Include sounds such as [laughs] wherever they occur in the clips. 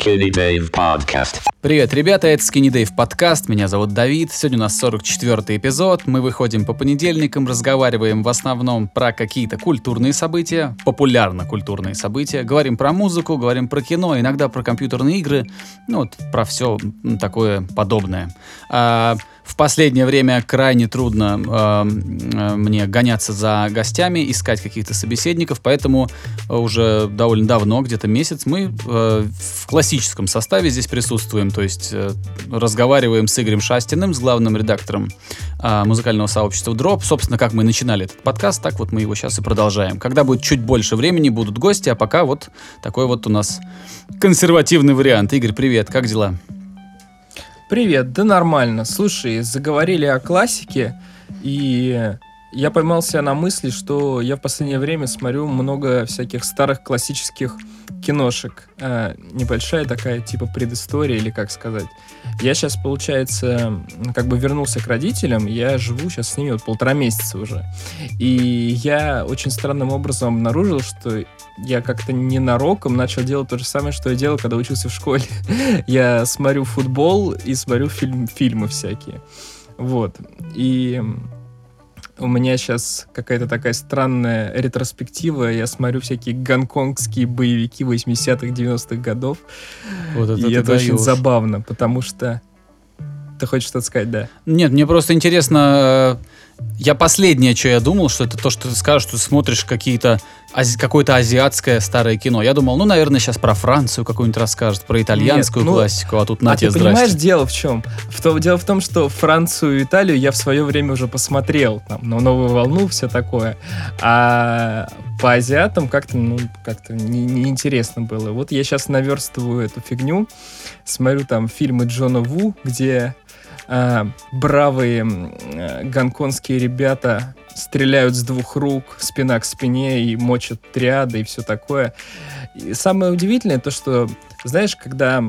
Skinny Dave Podcast. Привет, ребята, это Skinny Dave подкаст, меня зовут Давид, сегодня у нас 44 эпизод, мы выходим по понедельникам, разговариваем в основном про какие-то культурные события, популярно-культурные события, говорим про музыку, говорим про кино, иногда про компьютерные игры, ну вот про все такое подобное. А, в последнее время крайне трудно э, э, мне гоняться за гостями, искать каких-то собеседников, поэтому уже довольно давно, где-то месяц, мы э, в классическом составе здесь присутствуем, то есть э, разговариваем с Игорем Шастиным, с главным редактором э, музыкального сообщества Drop. Собственно, как мы начинали этот подкаст, так вот мы его сейчас и продолжаем. Когда будет чуть больше времени, будут гости, а пока вот такой вот у нас консервативный вариант. Игорь, привет, как дела? Привет, да нормально. Слушай, заговорили о классике, и я поймался на мысли, что я в последнее время смотрю много всяких старых классических киношек. А, небольшая такая типа предыстория или как сказать. Я сейчас, получается, как бы вернулся к родителям. Я живу сейчас с ними вот полтора месяца уже. И я очень странным образом обнаружил, что я как-то ненароком начал делать то же самое, что я делал, когда учился в школе. [laughs] я смотрю футбол и смотрю фильм, фильмы всякие. Вот. И у меня сейчас какая-то такая странная ретроспектива. Я смотрю всякие гонконгские боевики 80-х, 90-х годов. Вот это и это даешь. очень забавно, потому что... Ты хочешь что-то сказать, да? Нет, мне просто интересно... Э, я последнее, что я думал, что это то, что ты скажешь, что ты смотришь какие-то ази- какое-то азиатское старое кино. Я думал, ну, наверное, сейчас про Францию какую-нибудь расскажет, про итальянскую Нет, ну, классику, а тут на а тебе, ты понимаешь, дело в чем? В то, дело в том, что Францию и Италию я в свое время уже посмотрел, там, на новую волну, все такое. А по азиатам как-то, ну, как-то неинтересно не, не было. Вот я сейчас наверстываю эту фигню, смотрю там фильмы Джона Ву, где э, бравые э, гонконгские ребята стреляют с двух рук, спина к спине и мочат триады и все такое. И самое удивительное то, что, знаешь, когда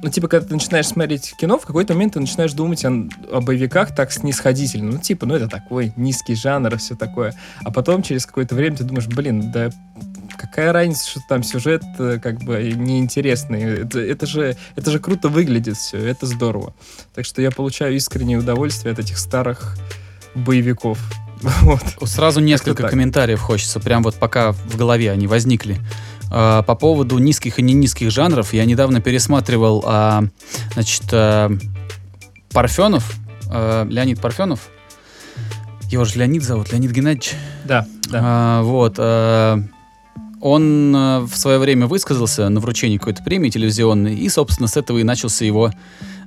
ну, типа, когда ты начинаешь смотреть кино, в какой-то момент ты начинаешь думать о, о боевиках так снисходительно. Ну, типа, ну, это такой низкий жанр и все такое. А потом, через какое-то время, ты думаешь, блин, да какая разница, что там сюжет э, как бы неинтересный. Это, это, же, это же круто выглядит все, это здорово. Так что я получаю искреннее удовольствие от этих старых боевиков. [laughs] Вот. Сразу несколько комментариев хочется, прям вот пока в голове они возникли. А, по поводу низких и не низких жанров, я недавно пересматривал, а, значит, а, Парфенов, а, Леонид Парфенов, его же Леонид зовут, Леонид Геннадьевич. Да, да. А, вот. А, он а, в свое время высказался на вручении какой-то премии телевизионной, и, собственно, с этого и начался его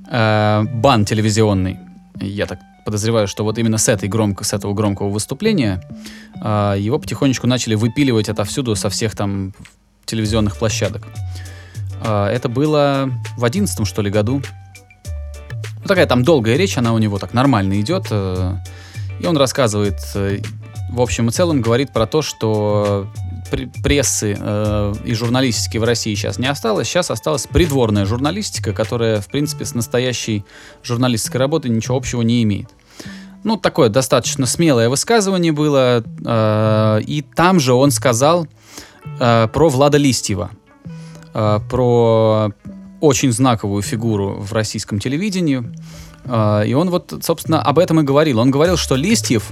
а, бан телевизионный. Я так подозреваю, что вот именно с, этой громко, с этого громкого выступления а, его потихонечку начали выпиливать отовсюду со всех там телевизионных площадок. А, это было в одиннадцатом, что ли, году. Ну, такая там долгая речь, она у него так нормально идет. Э, и он рассказывает, э, в общем и целом, говорит про то, что прессы э, и журналистики в России сейчас не осталось. Сейчас осталась придворная журналистика, которая, в принципе, с настоящей журналистской работой ничего общего не имеет. Ну, такое достаточно смелое высказывание было. Э, и там же он сказал э, про Влада Листьева. Э, про очень знаковую фигуру в российском телевидении. Э, и он вот, собственно, об этом и говорил. Он говорил, что Листьев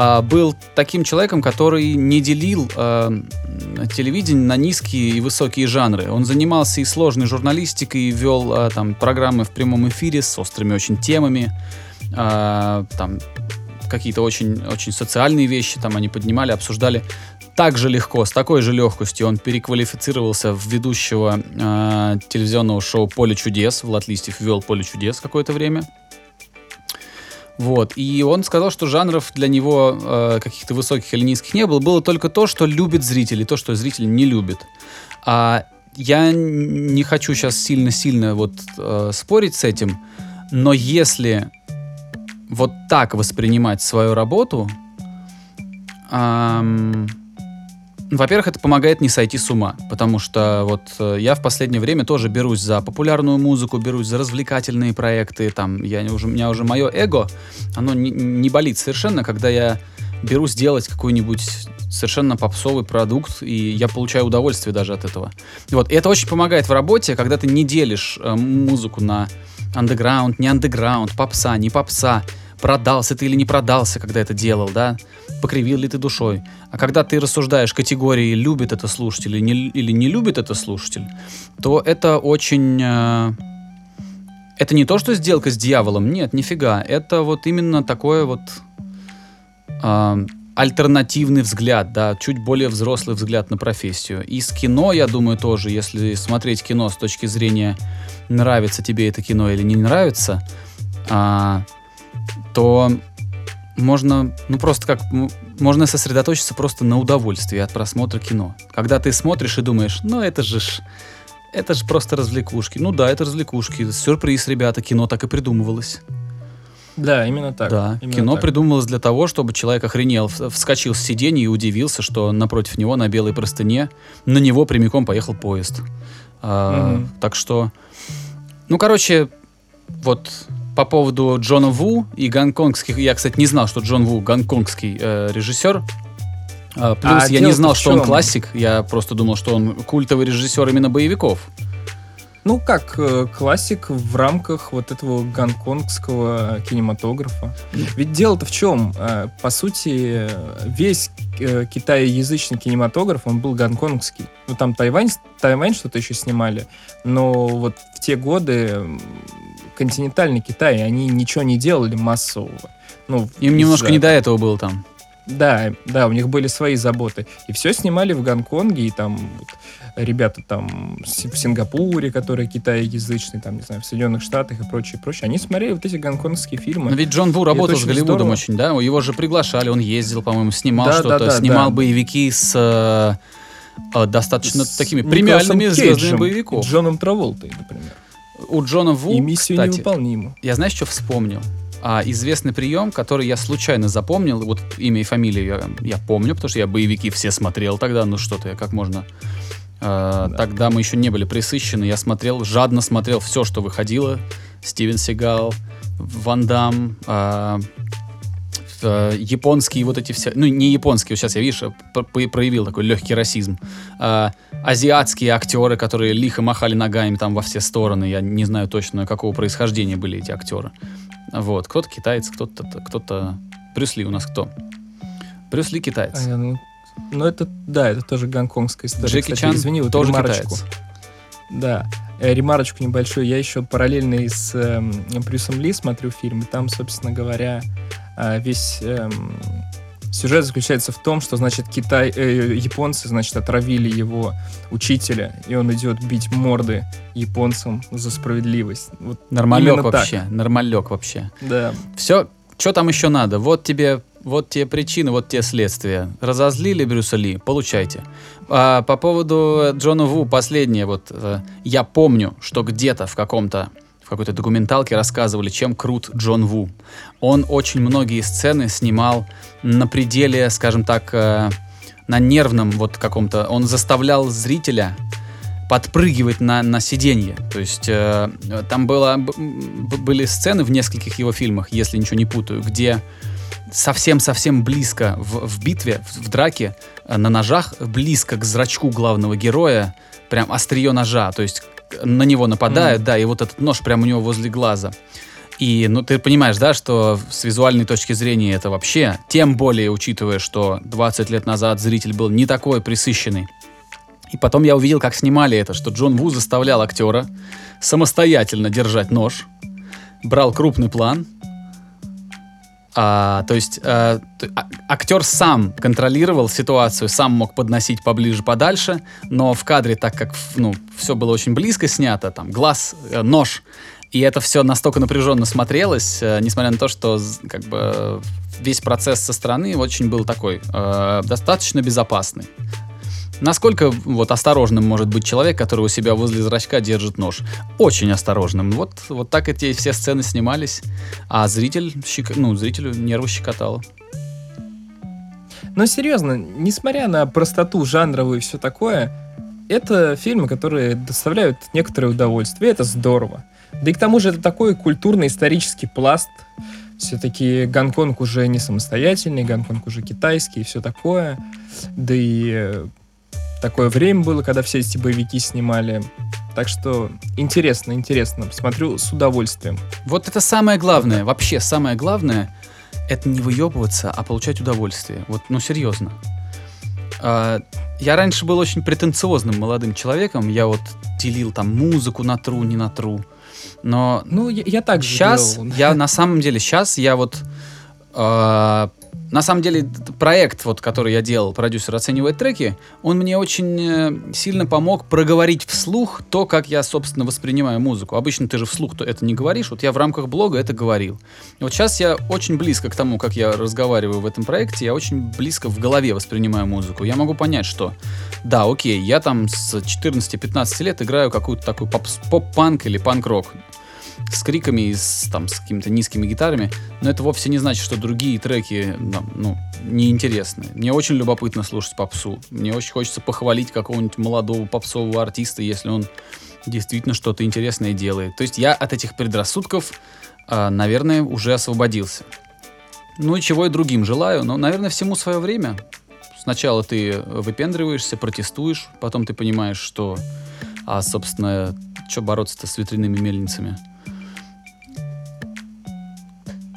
а, был таким человеком, который не делил а, телевидение на низкие и высокие жанры. Он занимался и сложной журналистикой, и вел а, там программы в прямом эфире с острыми очень темами, а, там какие-то очень, очень социальные вещи там они поднимали, обсуждали так же легко, с такой же легкостью он переквалифицировался в ведущего э, телевизионного шоу «Поле чудес». Влад Листьев вел «Поле чудес» какое-то время. Вот. И он сказал, что жанров для него э, каких-то высоких или низких не было. Было только то, что любит зритель, и то, что зритель не любит. А я не хочу сейчас сильно-сильно вот э, спорить с этим, но если вот так воспринимать свою работу, эм, во-первых, это помогает не сойти с ума, потому что вот э, я в последнее время тоже берусь за популярную музыку, берусь за развлекательные проекты, там, я уже, у меня уже мое эго, оно не, не болит совершенно, когда я берусь делать какую-нибудь совершенно попсовый продукт, и я получаю удовольствие даже от этого. Вот, и это очень помогает в работе, когда ты не делишь э, музыку на андеграунд, не андеграунд, попса, не попса, продался ты или не продался, когда это делал, да, покривил ли ты душой. А когда ты рассуждаешь категории любит это слушатель или не, или не любит это слушатель, то это очень... Э, это не то, что сделка с дьяволом, нет, нифига. Это вот именно такое вот э, альтернативный взгляд, да, чуть более взрослый взгляд на профессию. И с кино, я думаю, тоже, если смотреть кино с точки зрения нравится тебе это кино или не нравится, а, то можно, ну просто как, можно сосредоточиться просто на удовольствии от просмотра кино. Когда ты смотришь и думаешь, ну это же ж, это же просто развлекушки. Ну да, это развлекушки. Сюрприз, ребята, кино так и придумывалось. Да, именно так. Да, именно кино так. придумывалось для того, чтобы человек охренел, вскочил с сиденья и удивился, что напротив него на белой простыне на него прямиком поехал поезд. А. Так что, ну, короче, вот по поводу Джона Ву и гонконгских, я, кстати, не знал, что Джон Ву гонконгский э, режиссер. А, плюс А я не знал, что он классик, я просто думал, что он культовый режиссер именно боевиков. Ну, как э, классик в рамках вот этого гонконгского кинематографа. Ведь дело-то в чем? Э, По сути, э, весь э, китаеязычный кинематограф, он был гонконгский. Ну, там Тайвань, Тайвань что-то еще снимали, но вот в те годы континентальный Китай, они ничего не делали массового. Ну, Им немножко не до этого было там. Да, да, у них были свои заботы. И все снимали в Гонконге, и там вот ребята там в Сингапуре, которые китаеязычные, там, не знаю, в Соединенных Штатах и прочее, прочее. Они смотрели вот эти гонконгские фильмы. Но ведь Джон Ву работал с Голливудом здорово. очень, да? Его же приглашали, он ездил, по-моему, снимал Да, что-то, да, да, снимал да. боевики с э, э, достаточно С такими Николасом премиальными звездами Кейджем, боевиков. Джоном Траволтой, например. У Джона Ву, и миссию кстати, невыполнима. я знаешь, что вспомнил? А, известный прием, который я случайно запомнил, вот имя и фамилию я, я помню, потому что я боевики все смотрел тогда, ну что-то я как можно... э, Тогда мы еще не были присыщены, я смотрел, жадно смотрел все, что выходило. Стивен Сигал, Ван Дам, э, э, японские вот эти все, ну не японские, сейчас я, видишь, п- проявил такой легкий расизм. А, азиатские актеры, которые лихо махали ногами там во все стороны, я не знаю точно, какого происхождения были эти актеры. Вот, кто-то китаец, кто-то, кто-то... Брюс Ли у нас кто? Брюс Ли китаец. А, ну, ну, это, да, это тоже гонконгская история. Джеки Кстати, Чан извини, вот тоже ремарочку. китаец. Да, э, ремарочку небольшую. Я еще параллельно с эм, Брюсом Ли смотрю фильм, и там, собственно говоря, э, весь эм, сюжет заключается в том, что, значит, Китай, э, японцы, значит, отравили его учителя, и он идет бить морды японцам за справедливость. Вот, Нормалек именно так. вообще, нормалек вообще. да. Все, что там еще надо? Вот тебе, вот тебе причины, вот тебе следствия. Разозлили Брюса Ли, получайте. А, по поводу Джона Ву, последнее вот. э, я помню, что где-то в каком-то в какой-то документалке рассказывали, чем крут Джон Ву. Он очень многие сцены снимал на пределе, скажем так, э, на нервном вот каком-то. Он заставлял зрителя подпрыгивать на, на сиденье. То есть э, там было, были сцены в нескольких его фильмах, если ничего не путаю, где совсем-совсем близко в, в битве, в, в драке, э, на ножах, близко к зрачку главного героя, прям острие ножа, то есть на него нападают, Мгм. да, и вот этот нож прямо у него возле глаза. И, ну, ты понимаешь, да, что с визуальной точки зрения это вообще, тем более учитывая, что 20 лет назад зритель был не такой присыщенный. И потом я увидел, как снимали это, что Джон Ву заставлял актера самостоятельно держать нож, брал крупный план, а, то есть э, а- актер сам контролировал ситуацию, сам мог подносить поближе, подальше, но в кадре, так как ну, все было очень близко снято, там глаз, э, нож, и это все настолько напряженно смотрелось, э, несмотря на то, что как бы весь процесс со стороны очень был такой э, достаточно безопасный. Насколько вот осторожным может быть человек, который у себя возле зрачка держит нож? Очень осторожным. Вот, вот так эти все сцены снимались, а зритель, щек- ну, зрителю нервы щекотало. Но серьезно, несмотря на простоту жанровую и все такое, это фильмы, которые доставляют некоторое удовольствие, это здорово. Да и к тому же это такой культурно-исторический пласт Все-таки Гонконг уже не самостоятельный, Гонконг уже китайский и все такое. Да и э, такое время было, когда все эти боевики снимали. Так что интересно, интересно. Смотрю с удовольствием. Вот это самое главное, вообще самое главное, это не выебываться, а получать удовольствие. Вот, ну серьезно. А, я раньше был очень претенциозным молодым человеком. Я вот делил там музыку на тру, не на тру. Но Ну, я, я так сейчас делал. я на самом деле сейчас я вот э, на самом деле проект вот который я делал продюсер оценивает треки он мне очень э, сильно помог проговорить вслух то как я собственно воспринимаю музыку. Обычно ты же вслух то это не говоришь. Вот я в рамках блога это говорил. Вот сейчас я очень близко к тому как я разговариваю в этом проекте я очень близко в голове воспринимаю музыку. Я могу понять что да окей я там с 14-15 лет играю какую-то такую поп-панк или панк-рок с криками и с, там, с какими-то низкими гитарами, но это вовсе не значит, что другие треки ну, неинтересны. Мне очень любопытно слушать попсу. Мне очень хочется похвалить какого-нибудь молодого попсового артиста, если он действительно что-то интересное делает. То есть я от этих предрассудков, а, наверное, уже освободился. Ну и чего и другим желаю, но, наверное, всему свое время. Сначала ты выпендриваешься, протестуешь, потом ты понимаешь, что, а, собственно, что бороться-то с ветряными мельницами.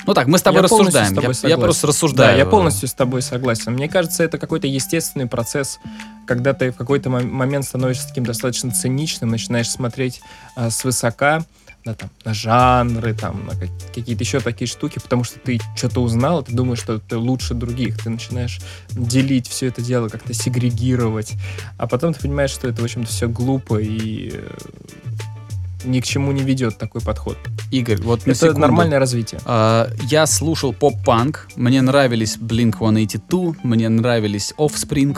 Ну так, мы с тобой Я рассуждаем. с тобой я, я просто рассуждаю. Да, я полностью с тобой согласен. Мне кажется, это какой-то естественный процесс, когда ты в какой-то мо- момент становишься таким достаточно циничным, начинаешь смотреть а, свысока на, там, на жанры, там, на как- какие-то еще такие штуки, потому что ты что-то узнал, ты думаешь, что ты лучше других, ты начинаешь делить все это дело, как-то сегрегировать, а потом ты понимаешь, что это, в общем-то, все глупо и э, ни к чему не ведет такой подход. Игорь, вот на это секунду. нормальное развитие. А, я слушал поп-панк, мне нравились Blink-182, мне нравились Offspring,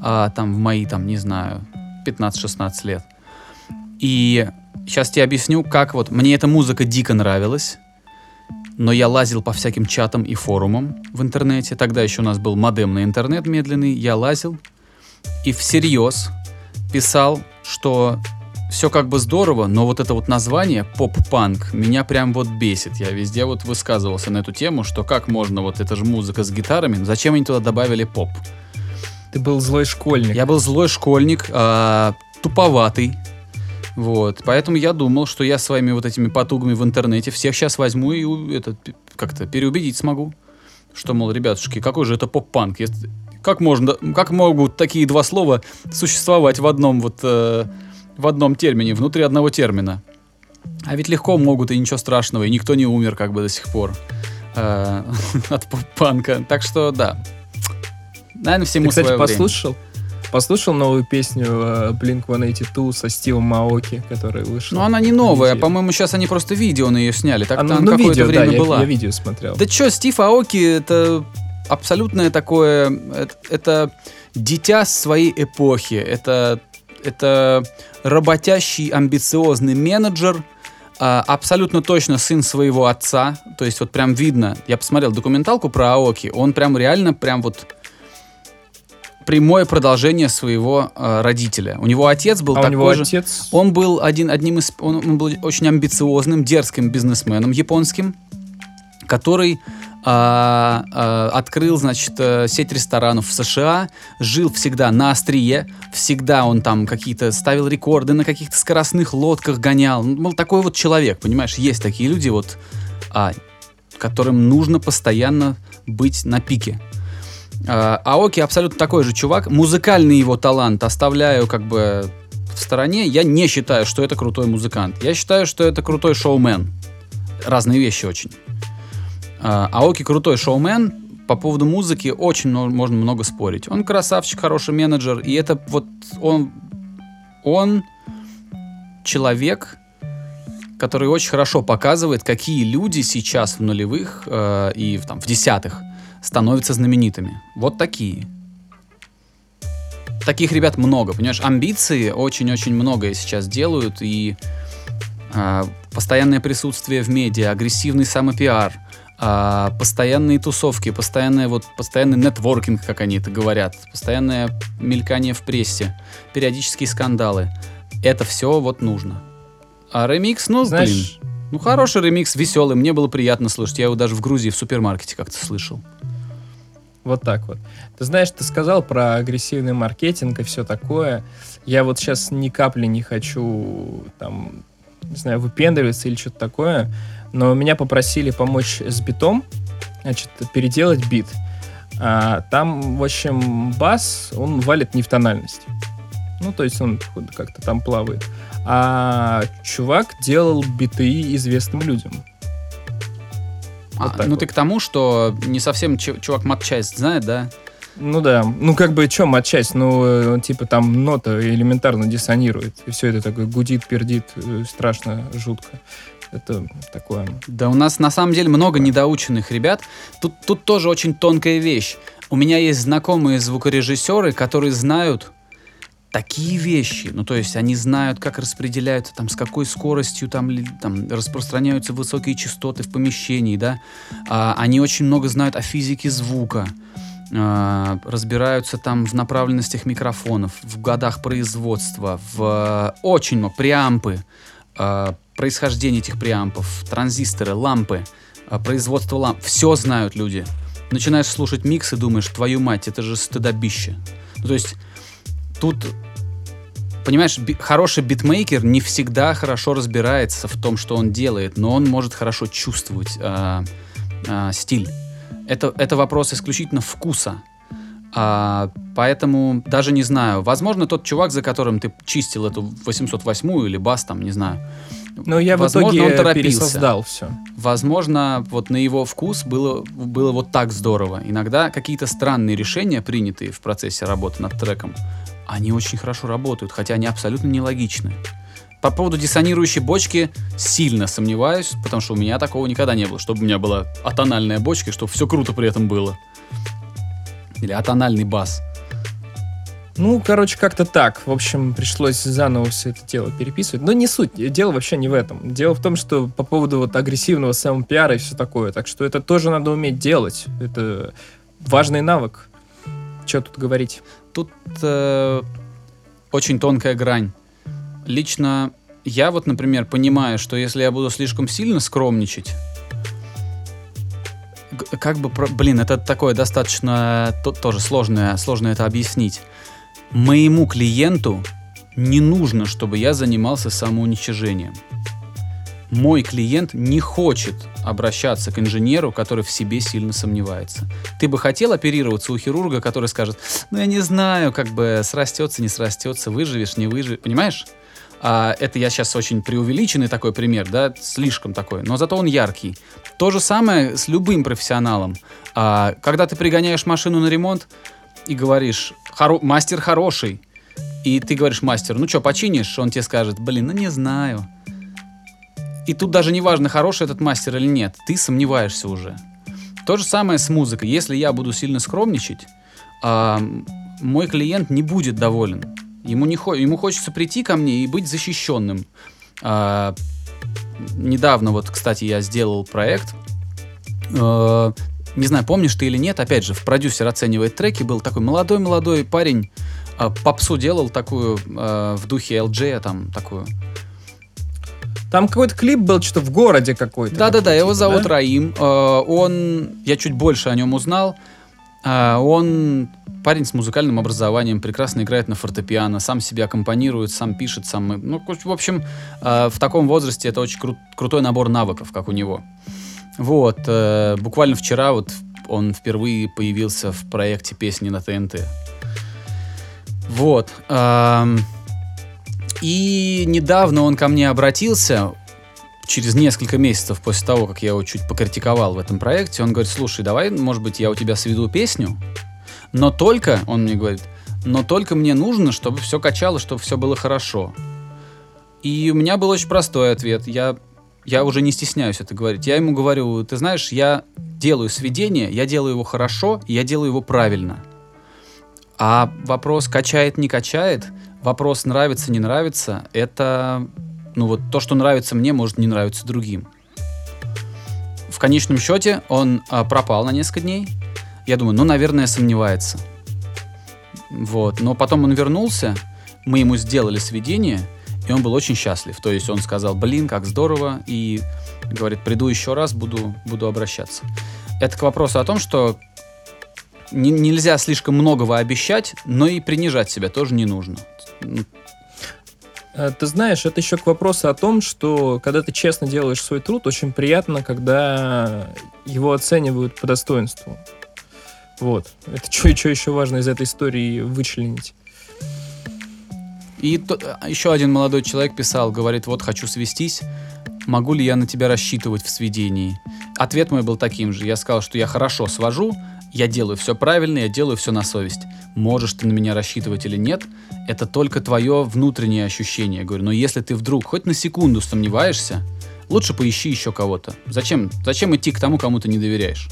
а, там в мои, там, не знаю, 15-16 лет. И сейчас тебе объясню, как вот мне эта музыка дико нравилась, но я лазил по всяким чатам и форумам в интернете. Тогда еще у нас был модемный интернет медленный. Я лазил и всерьез писал, что все как бы здорово, но вот это вот название поп-панк меня прям вот бесит. Я везде вот высказывался на эту тему, что как можно, вот это же музыка с гитарами, зачем они туда добавили поп? Ты был злой школьник. Я был злой школьник, а, туповатый. Вот, поэтому я думал, что я своими вот этими потугами в интернете всех сейчас возьму и это как-то переубедить смогу. Что, мол, ребятушки, какой же это поп-панк? Как можно, как могут такие два слова существовать в одном вот э, в одном термине, внутри одного термина? А ведь легко могут, и ничего страшного, и никто не умер как бы до сих пор э, [laughs] от поп-панка. Так что, да. Наверное, всему Ты, кстати, свое время. послушал? Послушал новую песню э, Blink-182 со Стивом Маоки, которая вышла? Ну, она не новая, по-моему, сейчас они просто видео на нее сняли. Так А, ну, ну, какое-то видео, да, время я, была. я видео смотрел. Да чё, Стив Аоки это абсолютное такое, это, это дитя своей эпохи. Это, это работящий, амбициозный менеджер, а, абсолютно точно сын своего отца. То есть вот прям видно, я посмотрел документалку про Аоки, он прям реально прям вот прямое продолжение своего э, родителя. У него отец был а у такой него же. отец... Он был один, одним из... Он, он был очень амбициозным, дерзким бизнесменом японским, который а, а, открыл, значит, э, сеть ресторанов в США, жил всегда на острие, всегда он там какие-то ставил рекорды на каких-то скоростных лодках гонял. Ну, Был такой вот человек, понимаешь, есть такие люди, вот, а, которым нужно постоянно быть на пике. А, Аоки абсолютно такой же чувак. Музыкальный его талант оставляю как бы в стороне. Я не считаю, что это крутой музыкант. Я считаю, что это крутой шоумен. Разные вещи очень. А, Аоки крутой шоумен. По поводу музыки очень мно- можно много спорить. Он красавчик, хороший менеджер. И это вот он... Он человек, который очень хорошо показывает, какие люди сейчас в нулевых э, и в, там, в десятых становятся знаменитыми. Вот такие. Таких ребят много, понимаешь? Амбиции очень-очень многое сейчас делают, и а, постоянное присутствие в медиа, агрессивный самопиар, а, постоянные тусовки, постоянное вот, постоянный нетворкинг, как они это говорят, постоянное мелькание в прессе, периодические скандалы. Это все вот нужно. А ремикс, ну, блин, Знаешь, Ну, хороший ремикс, веселый, мне было приятно слышать. Я его даже в Грузии в супермаркете как-то слышал. Вот так вот. Ты знаешь, ты сказал про агрессивный маркетинг и все такое. Я вот сейчас ни капли не хочу там, не знаю, выпендриваться или что-то такое, но меня попросили помочь с битом, значит, переделать бит. А, там, в общем, бас, он валит не в тональность. Ну, то есть он как-то там плавает. А чувак делал биты известным людям. А, Вот так ну, вот. ты к тому, что не совсем чу- чувак матчасть знает, да? Ну да, ну как бы чем отчасть, ну э, он, типа там нота элементарно диссонирует, и все это такое гудит, пердит, э, страшно, жутко. Это такое. Да у нас на самом деле много недоученных ребят. Тут, тут тоже очень тонкая вещь. У меня есть знакомые звукорежиссеры, которые знают такие вещи. Ну, то есть они знают, как распределяются, там, с какой скоростью там, там распространяются высокие частоты в помещении, да. А, они очень много знают о физике звука. А, разбираются там в направленностях микрофонов, в годах производства, в э, очень много преампы, э, происхождение этих преампов, транзисторы, лампы, э, производство ламп. Все знают люди. Начинаешь слушать микс и думаешь, твою мать, это же стыдобище. Ну, то есть тут, понимаешь, би- хороший битмейкер не всегда хорошо разбирается в том, что он делает, но он может хорошо чувствовать э, э, стиль. Это, это вопрос исключительно вкуса. А, поэтому даже не знаю. Возможно, тот чувак, за которым ты чистил эту 808 или бас, там, не знаю. Но я Возможно, в итоге он торопился. пересоздал все. Возможно, вот на его вкус было, было вот так здорово. Иногда какие-то странные решения, принятые в процессе работы над треком, они очень хорошо работают, хотя они абсолютно нелогичны. По поводу диссонирующей бочки сильно сомневаюсь, потому что у меня такого никогда не было, чтобы у меня была атональная бочка, чтобы все круто при этом было. Или атональный бас. Ну, короче, как-то так. В общем, пришлось заново все это дело переписывать. Но не суть. Дело вообще не в этом. Дело в том, что по поводу вот агрессивного самопиара и все такое. Так что это тоже надо уметь делать. Это важный навык. Что тут говорить? Тут э, очень тонкая грань. Лично я вот, например, понимаю, что если я буду слишком сильно скромничать, как бы, блин, это такое достаточно то- тоже сложное, сложно это объяснить. Моему клиенту не нужно, чтобы я занимался самоуничижением. Мой клиент не хочет обращаться к инженеру, который в себе сильно сомневается. Ты бы хотел оперироваться у хирурга, который скажет, ну я не знаю, как бы срастется, не срастется, выживешь, не выживешь, понимаешь? А, это я сейчас очень преувеличенный такой пример, да, слишком такой, но зато он яркий. То же самое с любым профессионалом. А, когда ты пригоняешь машину на ремонт и говоришь, «Хоро- мастер хороший, и ты говоришь мастеру, ну что, починишь? Он тебе скажет, блин, ну не знаю. И тут даже не важно, хороший этот мастер или нет, ты сомневаешься уже. То же самое с музыкой. Если я буду сильно скромничать, а, мой клиент не будет доволен. Ему, не ему хочется прийти ко мне и быть защищенным. А, недавно, вот, кстати, я сделал проект. Э, не знаю, помнишь ты или нет, опять же, в продюсер оценивает треки был такой молодой-молодой парень, а, попсу делал такую э, в духе LJ, там такую. Там какой-то клип был, что в городе какой-то. Да-да-да, его типа, зовут да? Раим. Э, Он, я чуть больше о нем узнал. Э, Он парень с музыкальным образованием, прекрасно играет на фортепиано, сам себя аккомпанирует, сам пишет, сам... Ну, в общем, э, в таком возрасте это очень кру- крутой набор навыков, как у него. Вот, э, буквально вчера вот он впервые появился в проекте песни на ТНТ. Вот. эм, И недавно он ко мне обратился, через несколько месяцев после того, как я его чуть покритиковал в этом проекте, он говорит, слушай, давай, может быть, я у тебя сведу песню, но только, он мне говорит, но только мне нужно, чтобы все качало, чтобы все было хорошо. И у меня был очень простой ответ. Я, я уже не стесняюсь это говорить. Я ему говорю, ты знаешь, я делаю сведение, я делаю его хорошо, я делаю его правильно. А вопрос качает, не качает, вопрос нравится, не нравится, это, ну вот то, что нравится мне, может не нравиться другим. В конечном счете он а, пропал на несколько дней. Я думаю, ну, наверное, сомневается. Вот. Но потом он вернулся, мы ему сделали сведение, и он был очень счастлив. То есть он сказал, блин, как здорово, и говорит, приду еще раз, буду, буду обращаться. Это к вопросу о том, что не- нельзя слишком многого обещать, но и принижать себя тоже не нужно. Ну, Э, Ты знаешь, это еще к вопросу о том, что когда ты честно делаешь свой труд, очень приятно, когда его оценивают по достоинству. Вот. Это что, еще важно из этой истории вычленить. И то- а, еще один молодой человек писал, говорит, вот хочу свестись, могу ли я на тебя рассчитывать в сведении? Ответ мой был таким же. Я сказал, что я хорошо свожу, я делаю все правильно, я делаю все на совесть. Можешь ты на меня рассчитывать или нет, это только твое внутреннее ощущение. Я говорю, но если ты вдруг хоть на секунду сомневаешься, лучше поищи еще кого-то. Зачем, зачем идти к тому, кому ты не доверяешь?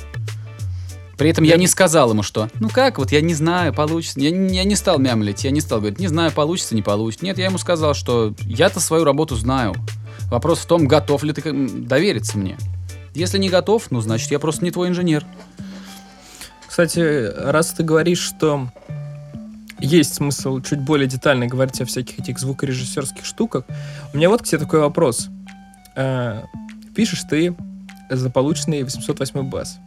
При этом я не сказал ему, что, ну как, вот я не знаю, получится. Я, не- я не стал мямлить, я не стал говорить, не знаю, получится, не получится. Нет, я ему сказал, что я-то свою работу знаю. Вопрос в том, готов ли ты довериться мне. Если не готов, ну, значит, я просто не твой инженер. Кстати, раз ты говоришь, что есть смысл чуть более детально говорить о всяких этих звукорежиссерских штуках, у меня вот к тебе такой вопрос. Э, Пишешь ты за полученный 808 бас.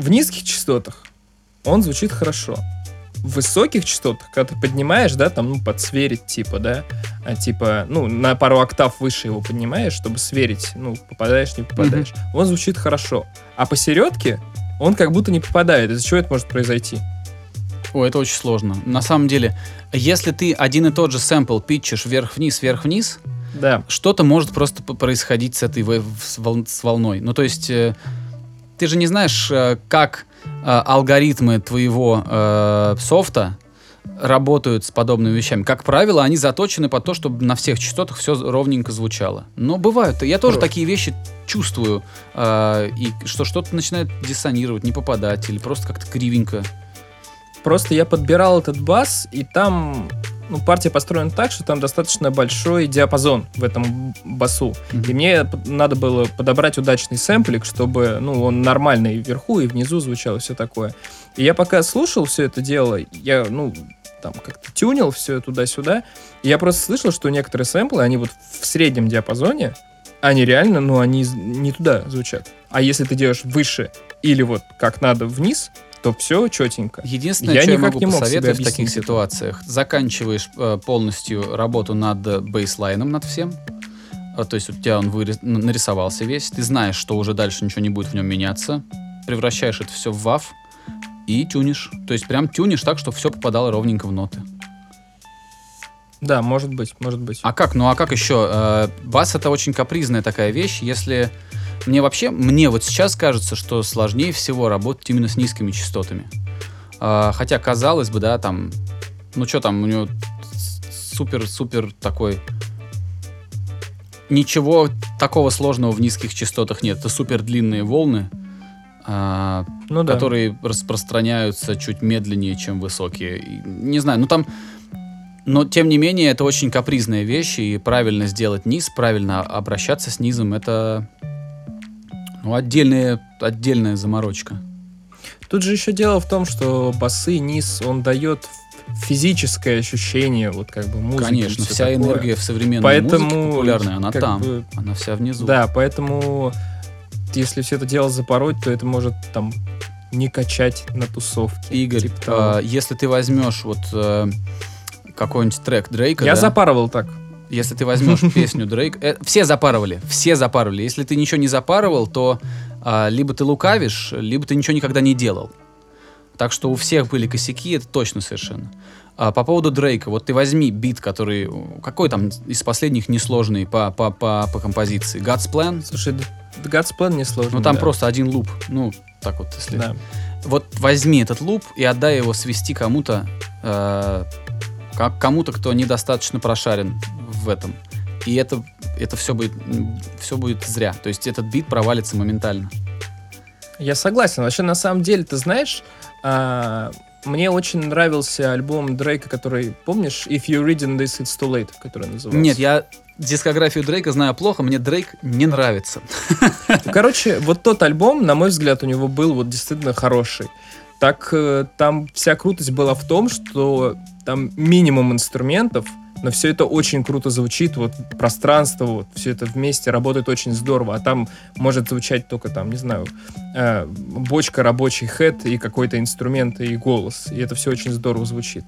В низких частотах он звучит хорошо. В высоких частотах, когда ты поднимаешь, да, там, ну, подсверить, типа, да, а, типа, ну, на пару октав выше его поднимаешь, чтобы сверить, ну, попадаешь, не попадаешь, он звучит хорошо. А посередке он как будто не попадает. Из-за чего это может произойти? Ой, это очень сложно. На самом деле, если ты один и тот же сэмпл питчешь вверх-вниз, вверх-вниз, Да. что-то может просто происходить с этой вол- с волной. Ну, то есть, э, ты же не знаешь, э, как э, алгоритмы твоего э, софта работают с подобными вещами. Как правило, они заточены под то, чтобы на всех частотах все ровненько звучало. Но бывают. Я тоже такие вещи чувствую. э, и что что-то начинает диссонировать, не попадать, или просто как-то кривенько. Просто я подбирал этот бас, и там ну, партия построена так, что там достаточно большой диапазон в этом басу. И мне надо было подобрать удачный сэмплик, чтобы ну, он нормально и вверху, и внизу звучал, и все такое. И я пока слушал все это дело, я, ну, там как-то тюнил все туда-сюда, и я просто слышал, что некоторые сэмплы, они вот в среднем диапазоне, они реально, ну, они не туда звучат. А если ты делаешь выше или вот как надо вниз, то все четенько. Единственное, Я что я могу не посоветовать в таких это. ситуациях, заканчиваешь э, полностью работу над бейслайном, над всем. А, то есть у тебя он вырис- нарисовался весь, ты знаешь, что уже дальше ничего не будет в нем меняться, превращаешь это все в WAV и тюнишь. То есть прям тюнишь так, чтобы все попадало ровненько в ноты. Да, может быть, может быть. А как? Ну а как еще? Э, бас это очень капризная такая вещь. Если мне вообще, мне вот сейчас кажется, что сложнее всего работать именно с низкими частотами. А, хотя казалось бы, да, там, ну что там у него супер-супер такой. Ничего такого сложного в низких частотах нет. Это супер длинные волны, а, ну да. которые распространяются чуть медленнее, чем высокие. И не знаю, ну там... Но, тем не менее, это очень капризная вещь, и правильно сделать низ, правильно обращаться с низом, это ну, отдельная, отдельная заморочка. Тут же еще дело в том, что басы, низ, он дает физическое ощущение, вот как бы музыки. Конечно, вся такое. энергия в современной Поэтому, музыке популярная, она там, бы, она вся внизу. Да, поэтому если все это дело запороть, то это может там не качать на тусовке. Игорь, типа того. если ты возьмешь вот э, какой-нибудь трек Дрейка, Я да, запарывал так. Если ты возьмешь [laughs] песню Дрейк, э, все запарывали, все запарывали. Если ты ничего не запарывал, то а, либо ты лукавишь, либо ты ничего никогда не делал. Так что у всех были косяки, это точно совершенно. А, по поводу Дрейка, вот ты возьми бит, который какой там из последних несложный по по по, по композиции, God's Plan. Слушай, God's Plan не сложно. Ну там да. просто один луп, ну так вот если. Да. Вот возьми этот луп и отдай его свести кому-то, э, как кому-то, кто недостаточно прошарен в этом. И это, это все будет, все будет зря. То есть этот бит провалится моментально. Я согласен. Вообще, на самом деле, ты знаешь, а, мне очень нравился альбом Дрейка, который, помнишь, If You Reading This, It's Too Late, который назывался. Нет, я дискографию Дрейка знаю плохо, мне Дрейк не нравится. Ну, Короче, вот тот альбом, на мой взгляд, у него был вот действительно хороший. Так э, там вся крутость была в том, что там минимум инструментов, но все это очень круто звучит, вот пространство, вот все это вместе работает очень здорово, а там может звучать только там, не знаю, э, бочка, рабочий хэт и какой-то инструмент и голос, и это все очень здорово звучит.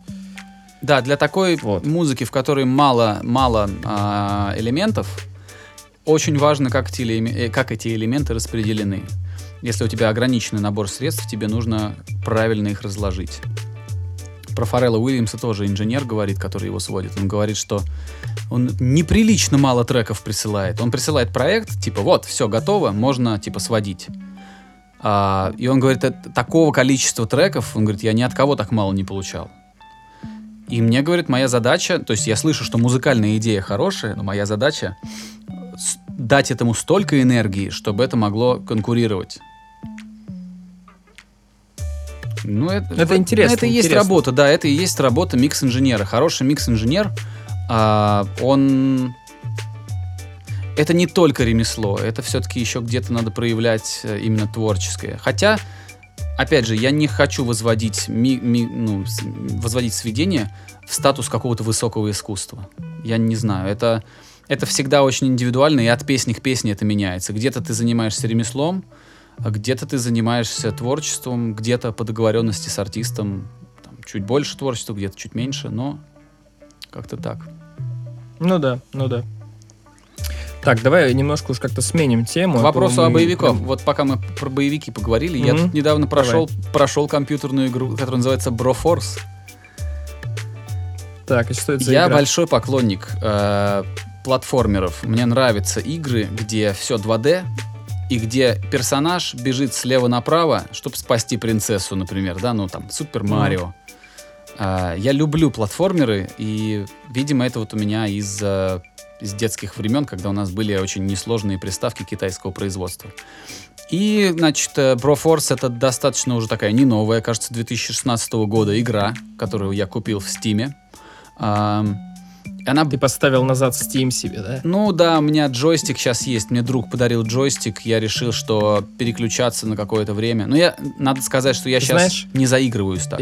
Да, для такой Вот. музыки, в которой мало, мало а, элементов, очень важно, как, элеме- э, как эти элементы распределены. Если у тебя ограниченный набор средств, тебе нужно правильно их разложить. Про Фаррелла Уильямса тоже инженер говорит, который его сводит. Он говорит, что он неприлично мало треков присылает. Он присылает проект, типа, вот, все готово, можно, типа, сводить. А, и он говорит, «Это такого количества треков, он говорит, я ни от кого так мало не получал. И мне, говорит, моя задача, то есть я слышу, что музыкальная идея хорошая, но моя задача дать этому столько энергии, чтобы это могло конкурировать. Ну, это, Это интересно, Это и есть работа, да, это и есть работа микс-инженера. Хороший микс-инженер, а, он... Это не только ремесло, это все-таки еще где-то надо проявлять э, именно творческое. Хотя, опять же, я не хочу возводить, ми- ми- ну, возводить сведения в статус какого-то высокого искусства. Я не знаю, это, это всегда очень индивидуально, и от песни к песне это меняется. Где-то ты занимаешься ремеслом, где-то ты занимаешься творчеством, где-то по договоренности с артистом там, чуть больше творчества, где-то чуть меньше, но как-то так. Ну да, ну да. Так, давай немножко уж как-то сменим тему. К а то вопросу о мы боевиков. Вот пока мы про боевики поговорили, я Мгм. тут недавно прошел, прошел компьютерную игру, которая называется Broforce. Так, и что это за Я игра? большой поклонник э, платформеров. Мне нравятся игры, где все 2D, и где персонаж бежит слева направо, чтобы спасти принцессу, например, да, ну там Супер Марио. А, я люблю платформеры, и, видимо, это вот у меня из, э, из детских времен, когда у нас были очень несложные приставки китайского производства. И, значит, э, Broforce это достаточно уже такая не новая, кажется, 2016 года игра, которую я купил в Стиме. Она Ты поставил назад Steam себе, да? ну да, у меня джойстик сейчас есть. Мне друг подарил джойстик. Я решил, что переключаться на какое-то время. Но я, надо сказать, что я сейчас Знаешь, не заигрываюсь так.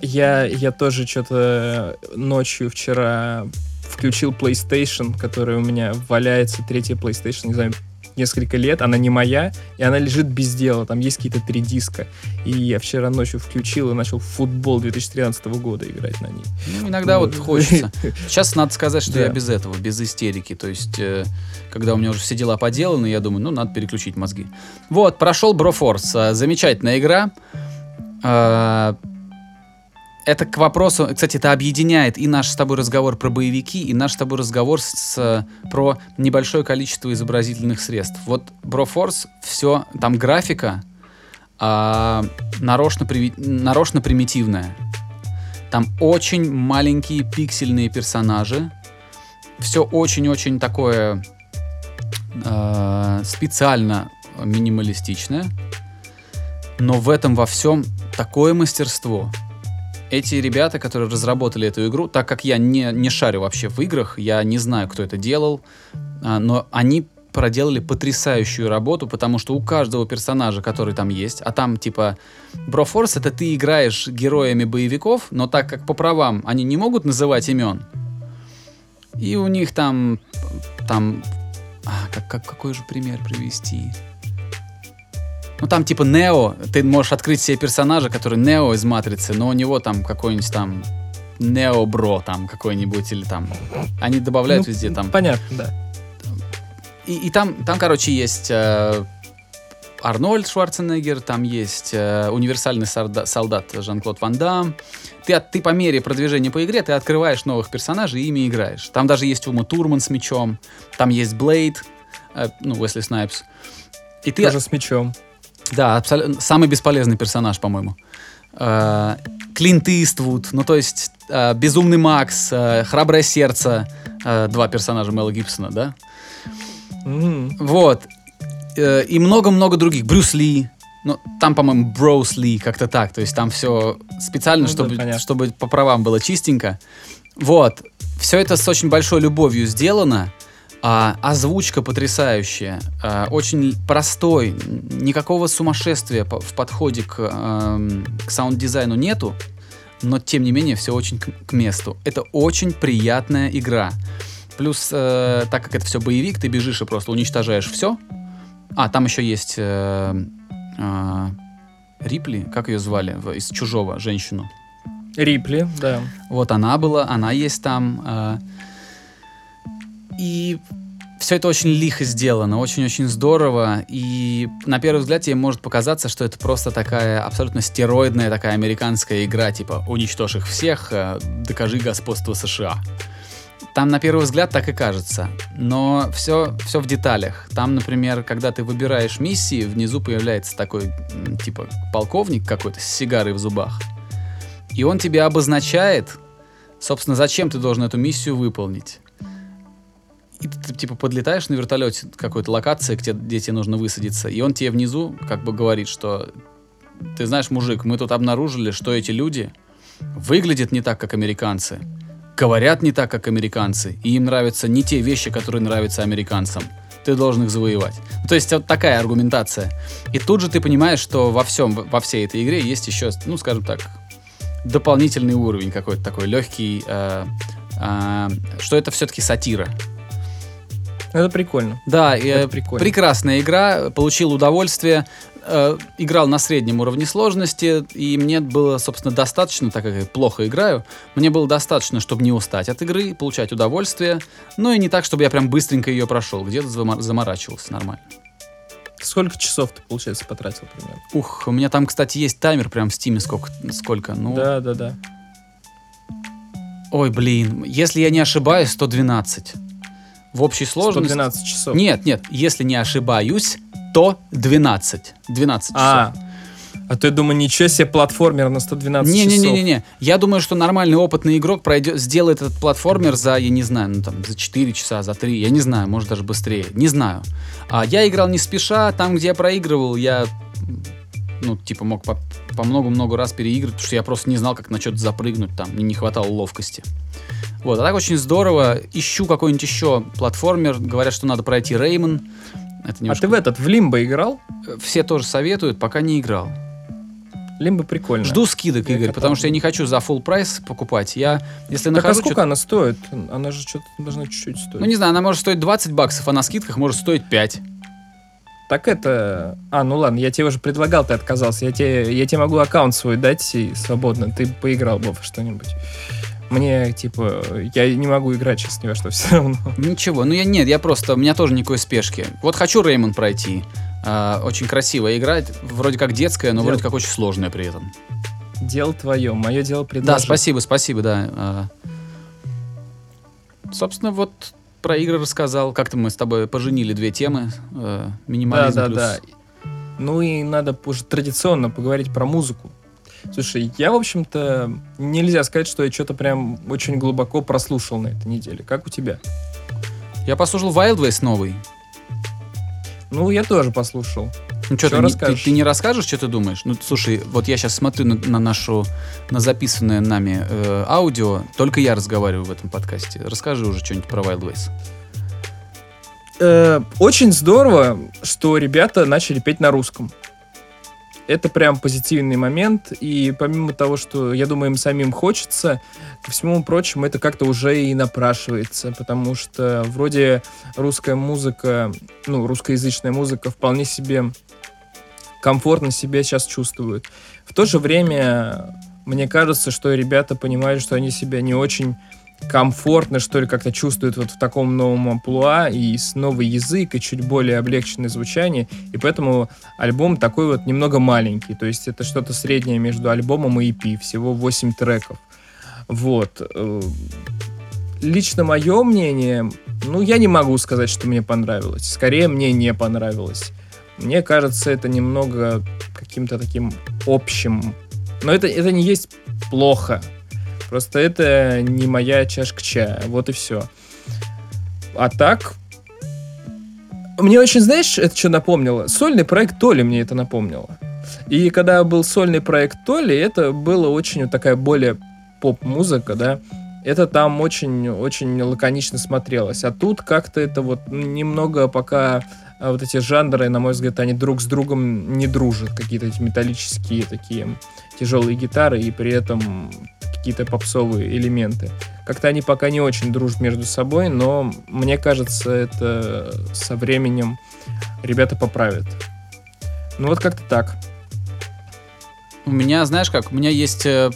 Я, я тоже что-то ночью вчера включил PlayStation, который у меня валяется, третья PlayStation, не знаю, несколько лет, она не моя, и она лежит без дела, там есть какие-то три диска. И я вчера ночью включил и начал футбол 2013 года играть на ней. Ну, иногда вот хочется. Сейчас надо сказать, что я без этого, без истерики. То есть, э, когда у меня уже все дела поделаны, я думаю, ну, надо переключить мозги. Вот, прошел Broforce. э, Замечательная игра. Это к вопросу, кстати, это объединяет и наш с тобой разговор про боевики, и наш с тобой разговор с, э, про небольшое количество изобразительных средств. Вот Broforce, все, там графика а, нарочно, приви- нарочно примитивная. Там очень маленькие пиксельные персонажи. Все очень-очень такое э, специально минималистичное. Но в этом во всем такое мастерство. Эти ребята, которые разработали эту игру, так как я не, не шарю вообще в играх, я не знаю, кто это делал, а, но они проделали потрясающую работу, потому что у каждого персонажа, который там есть, а там типа Брофорс это ты играешь героями боевиков, но так как по правам они не могут называть имен, и у них там, там, а, как, как, какой же пример привести? Ну там типа Нео, ты можешь открыть себе персонажа, который Нео из Матрицы, но у него там какой-нибудь там Нео Бро там какой-нибудь или там, они добавляют Ну, везде там Понятно, да. и, и там, там, короче, есть э, Арнольд Шварценеггер, там есть э, универсальный сарда- солдат Жан-Клод Ван Дам. Ты, ты по мере продвижения по игре, ты открываешь новых персонажей и ими играешь. Там даже есть Ума Турман с мечом, там есть Блейд, э, ну, Уэсли Снайпс. И ты, Тоже с мечом. Да, абсолютно самый бесполезный персонаж, по-моему. Э, Клинт Иствуд, ну то есть э, Безумный Макс, э, Храброе сердце, два персонажа Мела Гибсона, да? М, Вот. И много-много других. Брюс Ли. Ну, там, по-моему, Броус Ли, как-то так. То есть там все специально, Ну да, чтобы, понятно. чтобы по правам было чистенько. Вот. Все это с очень большой любовью сделано. А, озвучка потрясающая. а, очень простой. Никакого сумасшествия в подходе к, эм, к саунд-дизайну нету. но тем не менее все очень к, к месту. Это очень приятная игра. Плюс, э, так как это все боевик, ты бежишь и просто уничтожаешь все. А, там еще есть э, э, Рипли, как ее звали, в- из Чужого, женщину. Рипли, да. Вот она была, она есть там. э, И все это очень лихо сделано, очень-очень здорово. И на первый взгляд тебе может показаться, что это просто такая абсолютно стероидная такая американская игра, типа «Уничтожь их всех, э, докажи господство США». Там на первый взгляд так и кажется, но все, все в деталях. Там, например, когда ты выбираешь миссии, внизу появляется такой, типа, полковник какой-то с сигарой в зубах. И он тебе обозначает, собственно, зачем ты должен эту миссию выполнить. И ты, типа подлетаешь на вертолете какой-то локации, где, где тебе нужно высадиться, и он тебе внизу как бы говорит, что ты знаешь, мужик, мы тут обнаружили, что эти люди выглядят не так, как американцы, говорят не так, как американцы, и им нравятся не те вещи, которые нравятся американцам. Ты должен их завоевать. Ну, То есть вот такая аргументация. И тут же ты понимаешь, что во всем, во всей этой игре есть еще, ну, скажем так, дополнительный уровень какой-то такой легкий, э, э, что это все-таки сатира. Это прикольно. Да, Это э, прикольно. прекрасная игра, получил удовольствие, э, играл на среднем уровне сложности, и мне было, собственно, достаточно, так как я плохо играю, мне было достаточно, чтобы не устать от игры, получать удовольствие, но и не так, чтобы я прям быстренько ее прошел, где-то заморачивался нормально. Сколько часов ты, получается, потратил примерно? Ух, у меня там, кстати, есть таймер прям в стиме, сколько, сколько, ну... Да, да, да. Ой, блин, если я не ошибаюсь, 112. В общей сложности... 112 часов. Нет, нет, если не ошибаюсь, то 12. 12 часов. А, а то я думаю, ничего себе, платформер на 112 часов. Не-не-не-не. Я думаю, что нормальный опытный игрок пройдет, сделает этот платформер за, я не знаю, ну там, за 4 часа, за 3, я не знаю, может даже быстрее. Не знаю. А я играл не спеша, там, где я проигрывал, я, ну, типа, мог по, по много-много раз переигрывать, потому что я просто не знал, как на что-то запрыгнуть там, мне не хватало ловкости. Вот, а так очень здорово. Ищу какой-нибудь еще платформер. Говорят, что надо пройти Реймон. Это А немножко... ты в этот, в Лимбо играл? Все тоже советуют, пока не играл. Лимбо прикольно. Жду скидок, Я Игорь, катал. потому что я не хочу за full прайс покупать. Я, если Так а нахожу сколько что-то- она стоит? Она же что-то должна чуть-чуть стоить. Ну, не знаю, она может стоить 20 баксов, а на скидках может стоить 5. Так это... А, ну ладно, я тебе уже предлагал, ты отказался. Я тебе, я тебе могу аккаунт свой дать и свободно. Ты поиграл бы во что-нибудь. Мне, типа, я не могу играть сейчас ни во что [laughs] все равно. Ничего, ну я нет, я просто, у меня тоже никакой спешки. Вот хочу Реймон пройти. А, очень красивая игра, вроде как детская, но Дел- вроде как очень сложная при этом. Дело твое, мое дело Да, предложить. спасибо, спасибо, да. А, собственно, вот про игры рассказал. Как-то мы с тобой поженили две темы. э, Да, минимализм да, плюс- да. Ну и надо уже традиционно поговорить про музыку. Слушай, я, в общем-то, нельзя сказать, что я что-то прям очень глубоко прослушал на этой неделе. Как у тебя? Я послушал Wild новый. Ну, я тоже послушал. Ну что, ты, не- расскажешь? ты- ты не расскажешь, что ты думаешь? Ну, слушай, вот я сейчас смотрю на, на нашу, на записанное нами э, аудио, только я разговариваю в этом подкасте. Расскажи уже что-нибудь про Wild Ways. Э, очень здорово, что ребята начали петь на русском. Это прям позитивный момент, и помимо того, что, я думаю, им самим хочется, ко всему прочему, это как-то уже и напрашивается, потому что вроде русская музыка, ну, русскоязычная музыка вполне себе комфортно себя сейчас чувствует. В то же время, мне кажется, что ребята понимают, что они себя не очень комфортно, что ли, как-то чувствуют вот в таком новом амплуа, и с новый язык, и чуть более облегченное звучание, и поэтому альбом такой вот немного маленький, то есть это что-то среднее между альбомом и EP, всего 8 треков. Вот. Э, Лично мое мнение, ну, я не могу сказать, что мне понравилось. Скорее, мне не понравилось. Мне кажется, это немного каким-то таким общим. Но это, это не есть плохо. Просто это не моя чашка чая. Вот и все. А так... Мне очень, знаешь, это что напомнило? Сольный проект Толи мне это напомнило. И когда был сольный проект Толи, это было очень вот такая более поп-музыка, да. Это там очень-очень лаконично смотрелось. А тут как-то это вот немного пока вот эти жанры, на мой взгляд, они друг с другом не дружат. Какие-то эти металлические такие тяжелые гитары, и при этом какие-то попсовые элементы. Как-то они пока не очень дружат между собой, но мне кажется, это со временем ребята поправят. Ну вот как-то так. У меня, знаешь как, у меня есть э,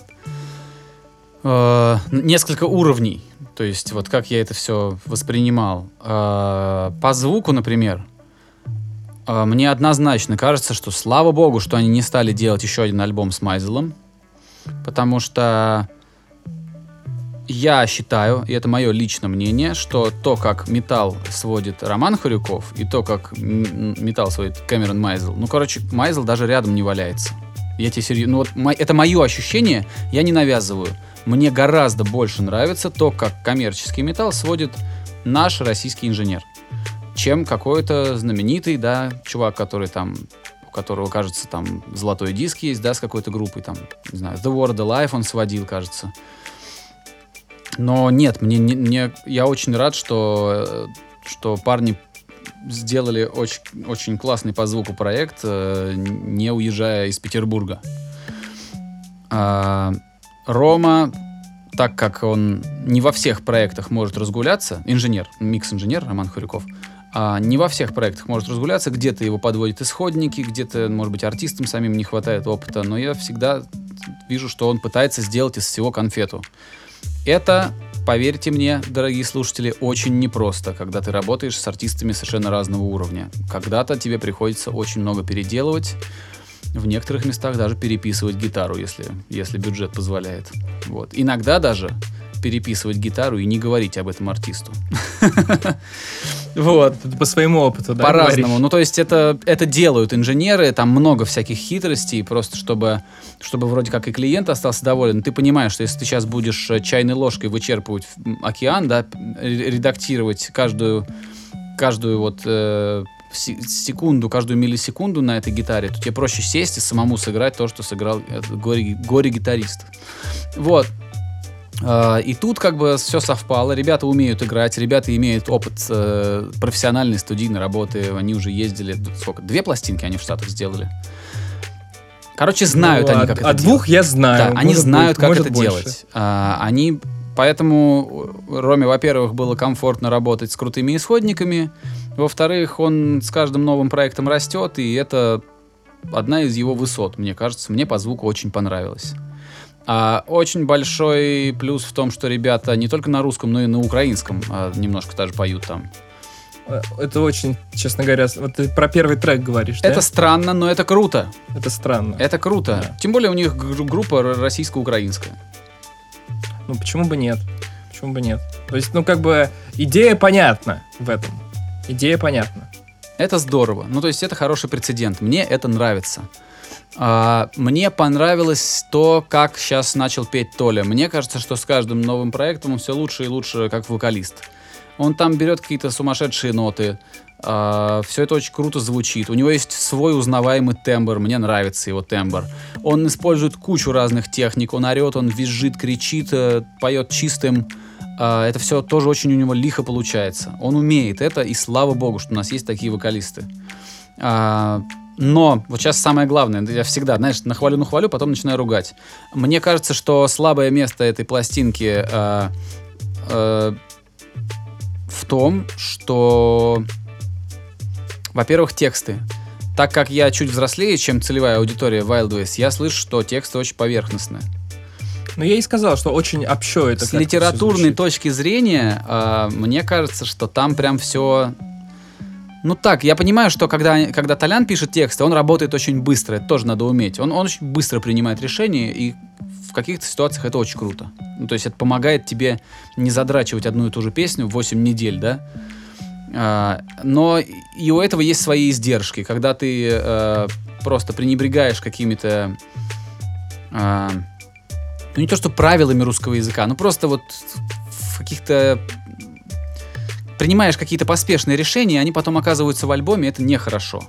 э, несколько уровней. То есть вот как я это все воспринимал. Э, по звуку, например, мне однозначно кажется, что слава богу, что они не стали делать еще один альбом с Майзелом. Потому что я считаю, и это мое личное мнение, что то, как металл сводит Роман Харюков, и то, как металл сводит Кэмерон Майзел, ну, короче, Майзел даже рядом не валяется. Я тебе серьезно... Ну, вот это мое ощущение, я не навязываю. Мне гораздо больше нравится то, как коммерческий металл сводит наш российский инженер, чем какой-то знаменитый, да, чувак, который там у которого, кажется, там золотой диск есть, да, с какой-то группой, там, не знаю, The World Alive он сводил, кажется. Но нет, мне, не- мне я очень рад, что, э, что парни сделали очень, очень классный по звуку проект, э, не уезжая из Петербурга. А, Рома, так как он не во всех проектах может разгуляться, инженер, микс-инженер Роман Хуряков, а, не во всех проектах может разгуляться, где-то его подводят исходники, где-то, может быть, артистам самим не хватает опыта, но я всегда вижу, что он пытается сделать из всего конфету. Это, поверьте мне, дорогие слушатели, очень непросто, когда ты работаешь с артистами совершенно разного уровня. Когда-то тебе приходится очень много переделывать, в некоторых местах даже переписывать гитару, если, если бюджет позволяет. Вот. Иногда даже переписывать гитару и не говорить об этом артисту. [laughs] Вот. По своему опыту, да? По-разному. Ну, то есть это, это делают инженеры, там много всяких хитростей, просто чтобы, чтобы вроде как и клиент остался доволен. Ты понимаешь, что если ты сейчас будешь э, чайной ложкой вычерпывать океан, да, редактировать каждую, каждую вот э, се- секунду, каждую миллисекунду на этой гитаре, то тебе проще сесть и самому сыграть то, что сыграл горе- горе-гитарист. Вот. А, И тут как бы все совпало. Ребята умеют играть, ребята имеют опыт э, профессиональной студийной работы. Они уже ездили, сколько, две пластинки они в Штатах сделали. Короче, знают Ну, они, а- как это а двух я делать. знаю. Да, они может знают, быть, как это больше. делать. А, Они, поэтому Роме, во-первых, было комфортно работать с крутыми исходниками. Во-вторых, он с каждым новым проектом растет, и это одна из его высот, мне кажется. Мне по звуку очень понравилось. А, очень большой плюс в том, что ребята не только на русском, но и на украинском а, немножко даже поют там. Э, Это очень, честно говоря, вот ты про первый трек говоришь, да? Это странно, но это круто. Это странно. Это круто. Да. Тем более у них гру- группа российско-украинская. Ну, почему бы нет? Почему бы нет? То есть, ну, как бы, идея понятна в этом. Идея понятна. Это здорово. Ну, то есть это хороший прецедент. Мне это нравится. А, мне понравилось то, как сейчас начал петь Толя. Мне кажется, что с каждым новым проектом он все лучше и лучше как вокалист. Он там берет какие-то сумасшедшие ноты. все это очень круто звучит. У него есть свой узнаваемый тембр. Мне нравится его тембр. Он использует кучу разных техник. Он орет, он визжит, кричит, э, поет чистым. А, это все тоже очень у него лихо получается. Он умеет это, и слава богу, что у нас есть такие вокалисты. А, но вот сейчас самое главное, я всегда, знаешь, нахвалю, нахвалю, потом начинаю ругать. Мне кажется, что слабое место этой пластинки а, а, в том, что, во-первых, тексты. Так как я чуть взрослее, чем целевая аудитория Wildways, я слышу, что тексты очень поверхностные. Ну, я и сказал, что очень общо это С литературной точки зрения, а, мне кажется, что там прям все... Ну так, я понимаю, что когда, когда Толян пишет тексты, он работает очень быстро, это тоже надо уметь. Он, он очень быстро принимает решения, и в каких-то ситуациях это очень круто. Ну, то есть это помогает тебе не задрачивать одну и ту же песню 8 недель, да? А, но и у этого есть свои издержки, когда ты э, просто пренебрегаешь какими-то... а, ну не то что правилами русского языка, ну просто вот в каких-то принимаешь какие-то поспешные решения, они потом оказываются в альбоме, это нехорошо.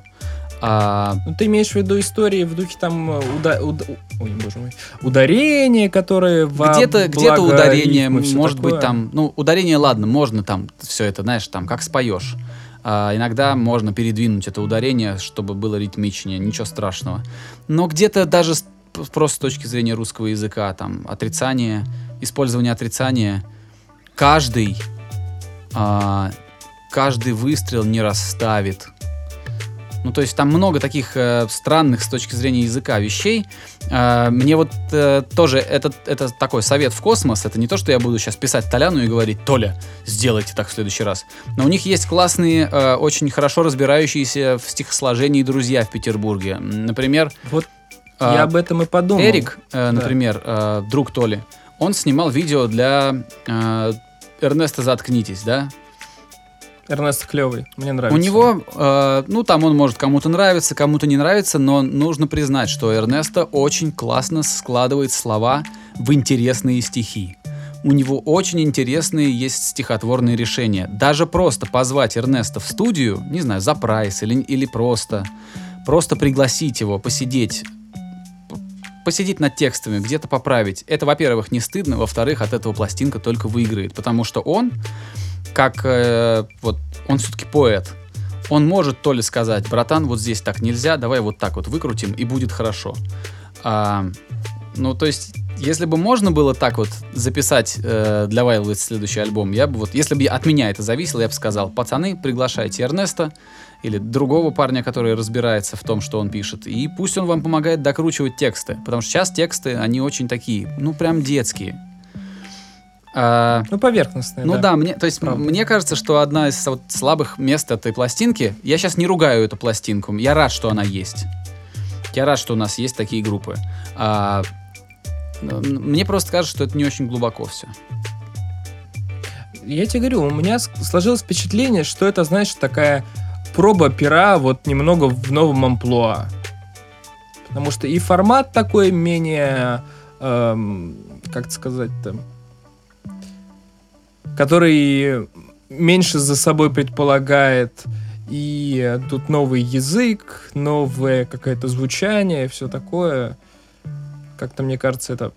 А, Ну, ты имеешь в виду истории в духе там уда- уда- ой, боже мой, ударения, которые где-то где-то ударение, может быть такое. там, ну ударение, ладно, можно там все это, знаешь, там как споешь. А, иногда можно передвинуть это ударение, чтобы было ритмичнее, ничего страшного. Но где-то даже просто с точки зрения русского языка, там, отрицание, использование отрицания, каждый, а, каждый выстрел не расставит. Ну, то есть там много таких э, странных с точки зрения языка вещей. Э, мне вот э, тоже это, это такой совет в космос. Это не то, что я буду сейчас писать Толяну и говорить, Толя, сделайте так в следующий раз. Но у них есть классные, э, очень хорошо разбирающиеся в стихосложении друзья в Петербурге. Например, Вот э, я об этом и подумал. Эрик, э, например, э, друг Толи, он снимал видео для э, Эрнеста «Заткнитесь», да? Эрнест клевый, мне нравится. У него, э, ну, там он может кому-то нравиться, кому-то не нравится, но нужно признать, что Эрнесто очень классно складывает слова в интересные стихи. У него очень интересные есть стихотворные решения. Даже просто позвать Эрнеста в студию, не знаю, за прайс или, или просто, просто пригласить его посидеть, посидеть над текстами, где-то поправить. Это, во-первых, не стыдно, во-вторых, от этого пластинка только выиграет, потому что он, как э, вот, он все-таки поэт. Он может то ли сказать, братан, вот здесь так нельзя, давай вот так вот выкрутим, и будет хорошо. А, ну, то есть, если бы можно было так вот записать э, для Wildwood следующий альбом, я бы вот, если бы от меня это зависело, я бы сказал, пацаны, приглашайте Эрнеста или другого парня, который разбирается в том, что он пишет, и пусть он вам помогает докручивать тексты, потому что сейчас тексты, они очень такие, ну, прям детские. А, Ну, поверхностный, ну да, мне, то есть Правда. мне кажется, что одна из вот слабых мест этой пластинки. Я сейчас не ругаю эту пластинку. Я рад, что она есть. Я рад, что у нас есть такие группы. А, мне просто кажется, что это не очень глубоко все. Я тебе говорю, у меня сложилось впечатление, что это, знаешь, такая проба пера вот немного в новом амплуа. Потому что и формат такой менее, эм, как сказать-то, который меньше за собой предполагает, и тут новый язык, новое какое-то звучание, все такое. Как-то, мне кажется, это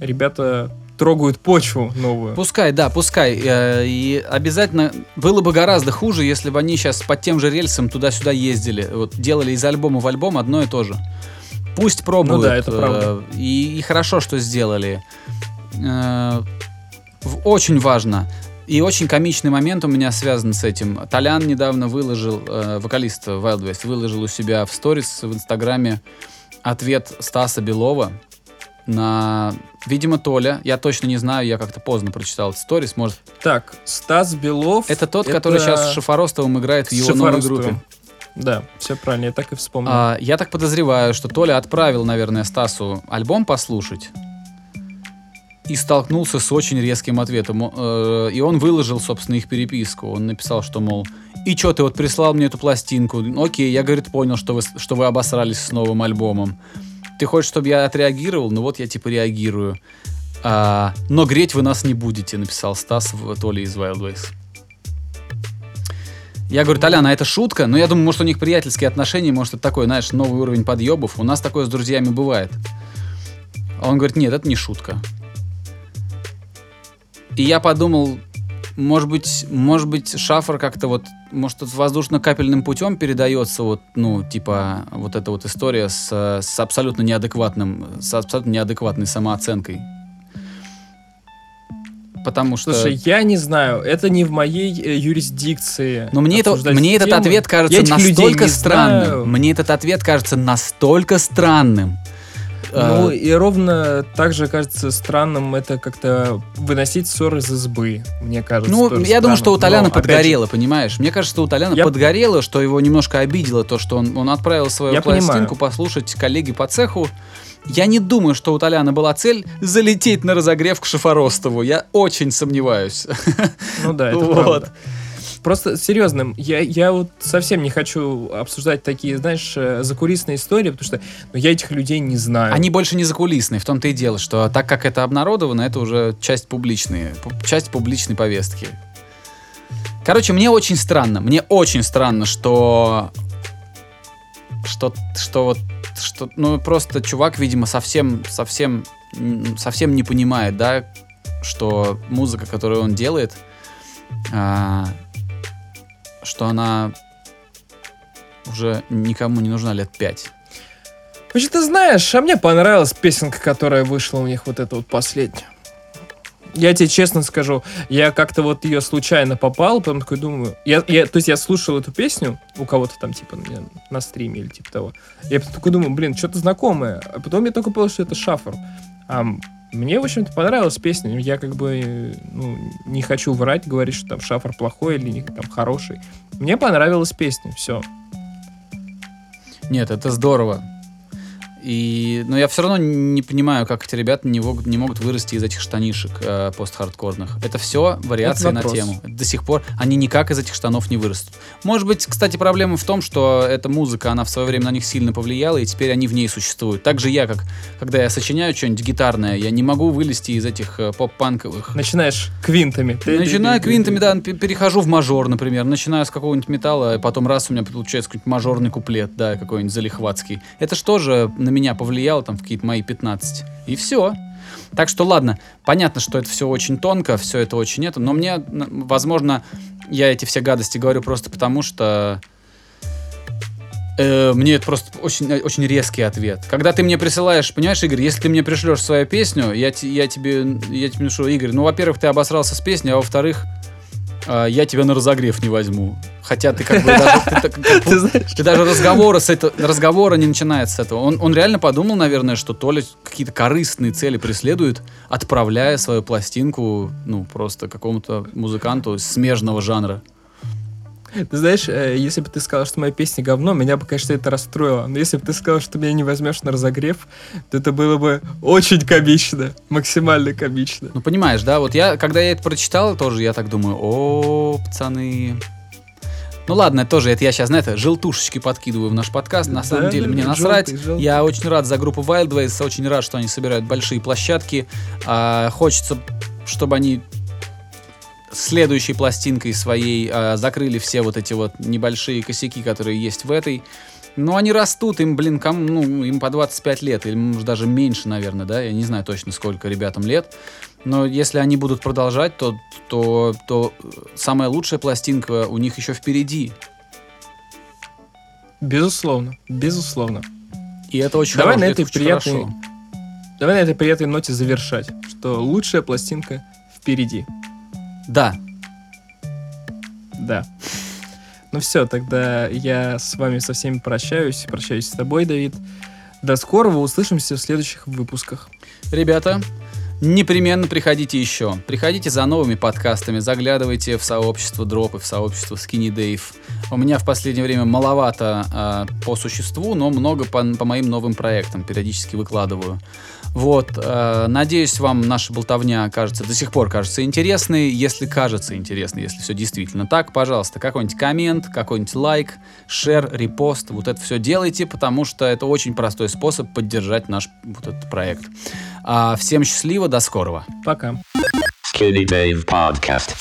ребята трогают почву новую. Пускай, да, пускай. Э, И обязательно было бы гораздо хуже, если бы они сейчас под тем же рельсом туда-сюда ездили. Вот делали из альбома в альбом одно и то же. Пусть пробуют. Ну да, это э, правда. И, и хорошо, что сделали. Э, Очень важно. И очень комичный момент у меня связан с этим. Толян недавно выложил, э, вокалист Wild West, выложил у себя в сторис в Инстаграме ответ Стаса Белова на, видимо, Толя. Я точно не знаю, я как-то поздно прочитал этот сторис. Может, Так, Стас Белов. это тот, который сейчас с Шифоростовым играет в его новой группе. Да, все правильно, я так и вспомнил. А, я так подозреваю, что Толя отправил, наверное, Стасу альбом послушать и столкнулся с очень резким ответом. Э, И он выложил, собственно, их переписку. Он написал, что, мол, и чё ты вот прислал мне эту пластинку? Окей, я, говорит, понял, что вы, что вы обосрались с новым альбомом. Ты хочешь, чтобы я отреагировал? Ну вот я типа реагирую. А, но греть вы нас не будете, написал Стас в Толе из Wild Ways. Я говорю, Толяна, это шутка, но я думаю, может, у них приятельские отношения, может, это такой, знаешь, новый уровень подъебов. У нас такое с друзьями бывает. А он говорит, нет, это не шутка. И я подумал, может быть, может быть, шафр как-то вот, может, воздушно-капельным путем передается вот, ну, типа, вот эта вот история с, с абсолютно неадекватным, с абсолютно неадекватной самооценкой. Потому что... Слушай, я не знаю, это не в моей э, юрисдикции. Но мне, это, мне этот ответ кажется настолько странным. знаю. Мне этот ответ кажется настолько странным. Ну, Э, и ровно так же кажется странным это как-то выносить ссоры из избы, мне кажется. ну, я думаю, странно. что у Толяна Но, опять же, подгорело, понимаешь? Мне кажется, что у Толяна Я- подгорело, что его немножко обидело то, что он, он отправил свою Я пластинку понимаю. послушать коллеги по цеху. Я не думаю, что у Толяна была цель залететь на разогрев к Шифоростову. Я очень сомневаюсь. Ну да, это [laughs] Вот. правда. Просто серьезно, я, я вот совсем не хочу обсуждать такие, знаешь, э, закулисные истории, потому что ну, я этих людей не знаю. Они больше не закулисные, в том-то и дело, что так как это обнародовано, это уже часть публичной, пу- часть публичной повестки. Короче, мне очень странно, мне очень странно, что что что вот что ну просто чувак, видимо, совсем совсем совсем не понимает, да, что музыка, которую он делает, а, что она уже никому не нужна лет пять. Вообще, ты знаешь, а мне понравилась песенка, которая вышла у них, вот эта вот последняя. Я тебе честно скажу, я как-то вот ее случайно попал, потом такой думаю, я, я, то есть я слушал эту песню у кого-то там типа на, на стриме или типа того, я потом такой думаю, блин, что-то знакомое, а потом я только понял, что это Шафр. А мне, в общем-то, понравилась песня, я как бы ну, не хочу врать, говорить, что там Шафр плохой или там хороший. Мне понравилась песня, все. Нет, это здорово. И, но я все равно не понимаю, как эти ребята не могут, не могут вырасти из этих штанишек э, пост-хардкорных. Это все вариации Это на тему. До сих пор они никак из этих штанов не вырастут. Может быть, кстати, проблема в том, что эта музыка, она в свое время на них сильно повлияла, и теперь они в ней существуют. Так же я, как когда я сочиняю что-нибудь гитарное, я не могу вылезти из этих э, поп-панковых Начинаешь квинтами. Начинаю квинтами, да, перехожу в мажор, например. Начинаю с какого-нибудь металла, и потом раз у меня получается какой-нибудь мажорный куплет, да, какой-нибудь залихватский. Это что же на меня повлияло там в какие-то мои 15. И все. Так что ладно, понятно, что это все очень тонко, все это очень это, но мне, возможно, я эти все гадости говорю просто потому, что э, мне это просто очень, э, очень резкий ответ. Когда ты мне присылаешь, понимаешь, Игорь, если ты мне пришлешь свою песню, я, я тебе, я тебе напишу, Игорь, ну, во-первых, ты обосрался с песней, а во-вторых, я тебя на разогрев не возьму. Хотя ты как бы даже, ты так- как [laughs] Ты знаешь, ты даже разговора с этого, разговора не начинается с этого. Он, он реально подумал, наверное, что то ли какие-то корыстные цели преследует, отправляя свою пластинку, ну, просто какому-то музыканту смежного жанра. Ты знаешь, э, если бы ты сказал, что моя песня говно, меня бы, конечно, это расстроило. Но если бы ты сказал, что меня не возьмешь на разогрев, то это было бы очень комично. Максимально комично. Ну, понимаешь, да, вот я, когда я это прочитал, тоже я так думаю, о, пацаны. Ну ладно, тоже, это я сейчас, знаете, желтушечки подкидываю в наш подкаст. На самом Да, деле, да, мне да, насрать. желтый, желтый. Я очень рад за группу Wildways, очень рад, что они собирают большие площадки. А, хочется, чтобы они следующей пластинкой своей а, закрыли все вот эти вот небольшие косяки, которые есть в этой. Но они растут, им, блин, кому, ну, им по 25 лет, или может даже меньше, наверное, да, я не знаю точно, сколько ребятам лет. Но если они будут продолжать, то, то, то э, самая лучшая пластинка у них еще впереди. Безусловно, безусловно. И это очень Давай хорошо, на это этой очень приятной- хорошо. Давай на этой приятной ноте завершать, что лучшая пластинка впереди. Да, Да. Ну все, тогда я с вами со всеми прощаюсь. Прощаюсь с тобой, Давид. До скорого, услышимся в следующих выпусках. Ребята, непременно приходите еще. Приходите за новыми подкастами, заглядывайте в сообщество Дропы, в сообщество Skinny Dave. У меня в последнее время маловато а, по существу, но много по, по моим новым проектам. Периодически выкладываю. Вот, э, надеюсь, вам наша болтовня кажется, до сих пор кажется интересной. Если кажется интересной, если все действительно так, пожалуйста, какой-нибудь коммент, какой-нибудь лайк, шер, репост, вот это все делайте, потому что это очень простой способ поддержать наш вот этот проект. А, всем счастливо, до скорого. Пока. Skinny Dave Podcast.